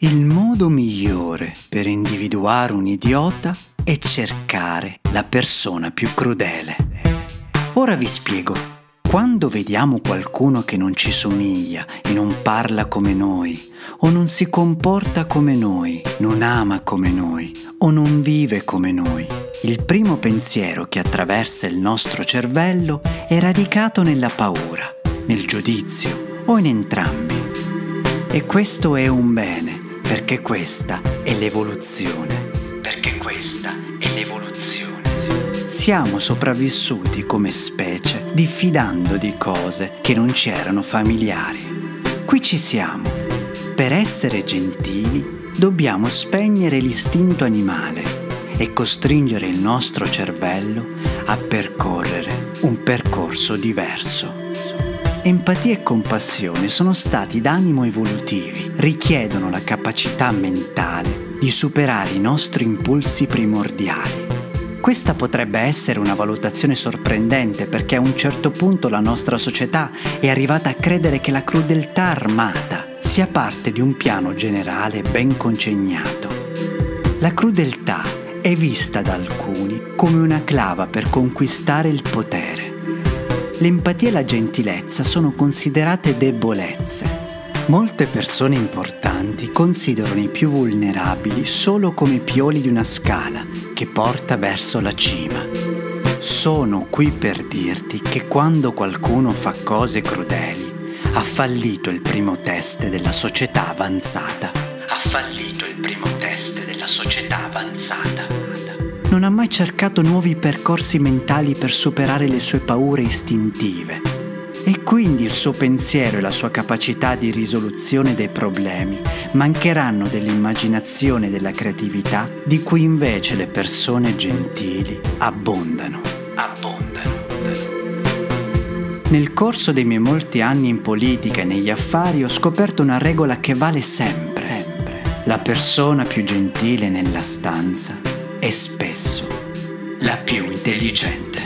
Il modo migliore per individuare un idiota è cercare la persona più crudele. Ora vi spiego. Quando vediamo qualcuno che non ci somiglia e non parla come noi, o non si comporta come noi, non ama come noi, o non vive come noi, il primo pensiero che attraversa il nostro cervello è radicato nella paura, nel giudizio o in entrambi. E questo è un bene, perché questa è l'evoluzione. Perché questa è l'evoluzione. Siamo sopravvissuti come specie diffidando di cose che non ci erano familiari. Qui ci siamo. Per essere gentili dobbiamo spegnere l'istinto animale e costringere il nostro cervello a percorrere un percorso diverso. Empatia e compassione sono stati d'animo evolutivi, richiedono la capacità mentale di superare i nostri impulsi primordiali. Questa potrebbe essere una valutazione sorprendente perché a un certo punto la nostra società è arrivata a credere che la crudeltà armata sia parte di un piano generale ben congegnato. La crudeltà è vista da alcuni come una clava per conquistare il potere l'empatia e la gentilezza sono considerate debolezze. Molte persone importanti considerano i più vulnerabili solo come pioli di una scala che porta verso la cima. Sono qui per dirti che quando qualcuno fa cose crudeli, ha fallito il primo test della società avanzata. Ha fallito il primo test della società avanzata non ha mai cercato nuovi percorsi mentali per superare le sue paure istintive e quindi il suo pensiero e la sua capacità di risoluzione dei problemi mancheranno dell'immaginazione e della creatività di cui invece le persone gentili abbondano. Abbondano. Nel corso dei miei molti anni in politica e negli affari ho scoperto una regola che vale sempre. sempre. La persona più gentile nella stanza è spesso la più intelligente.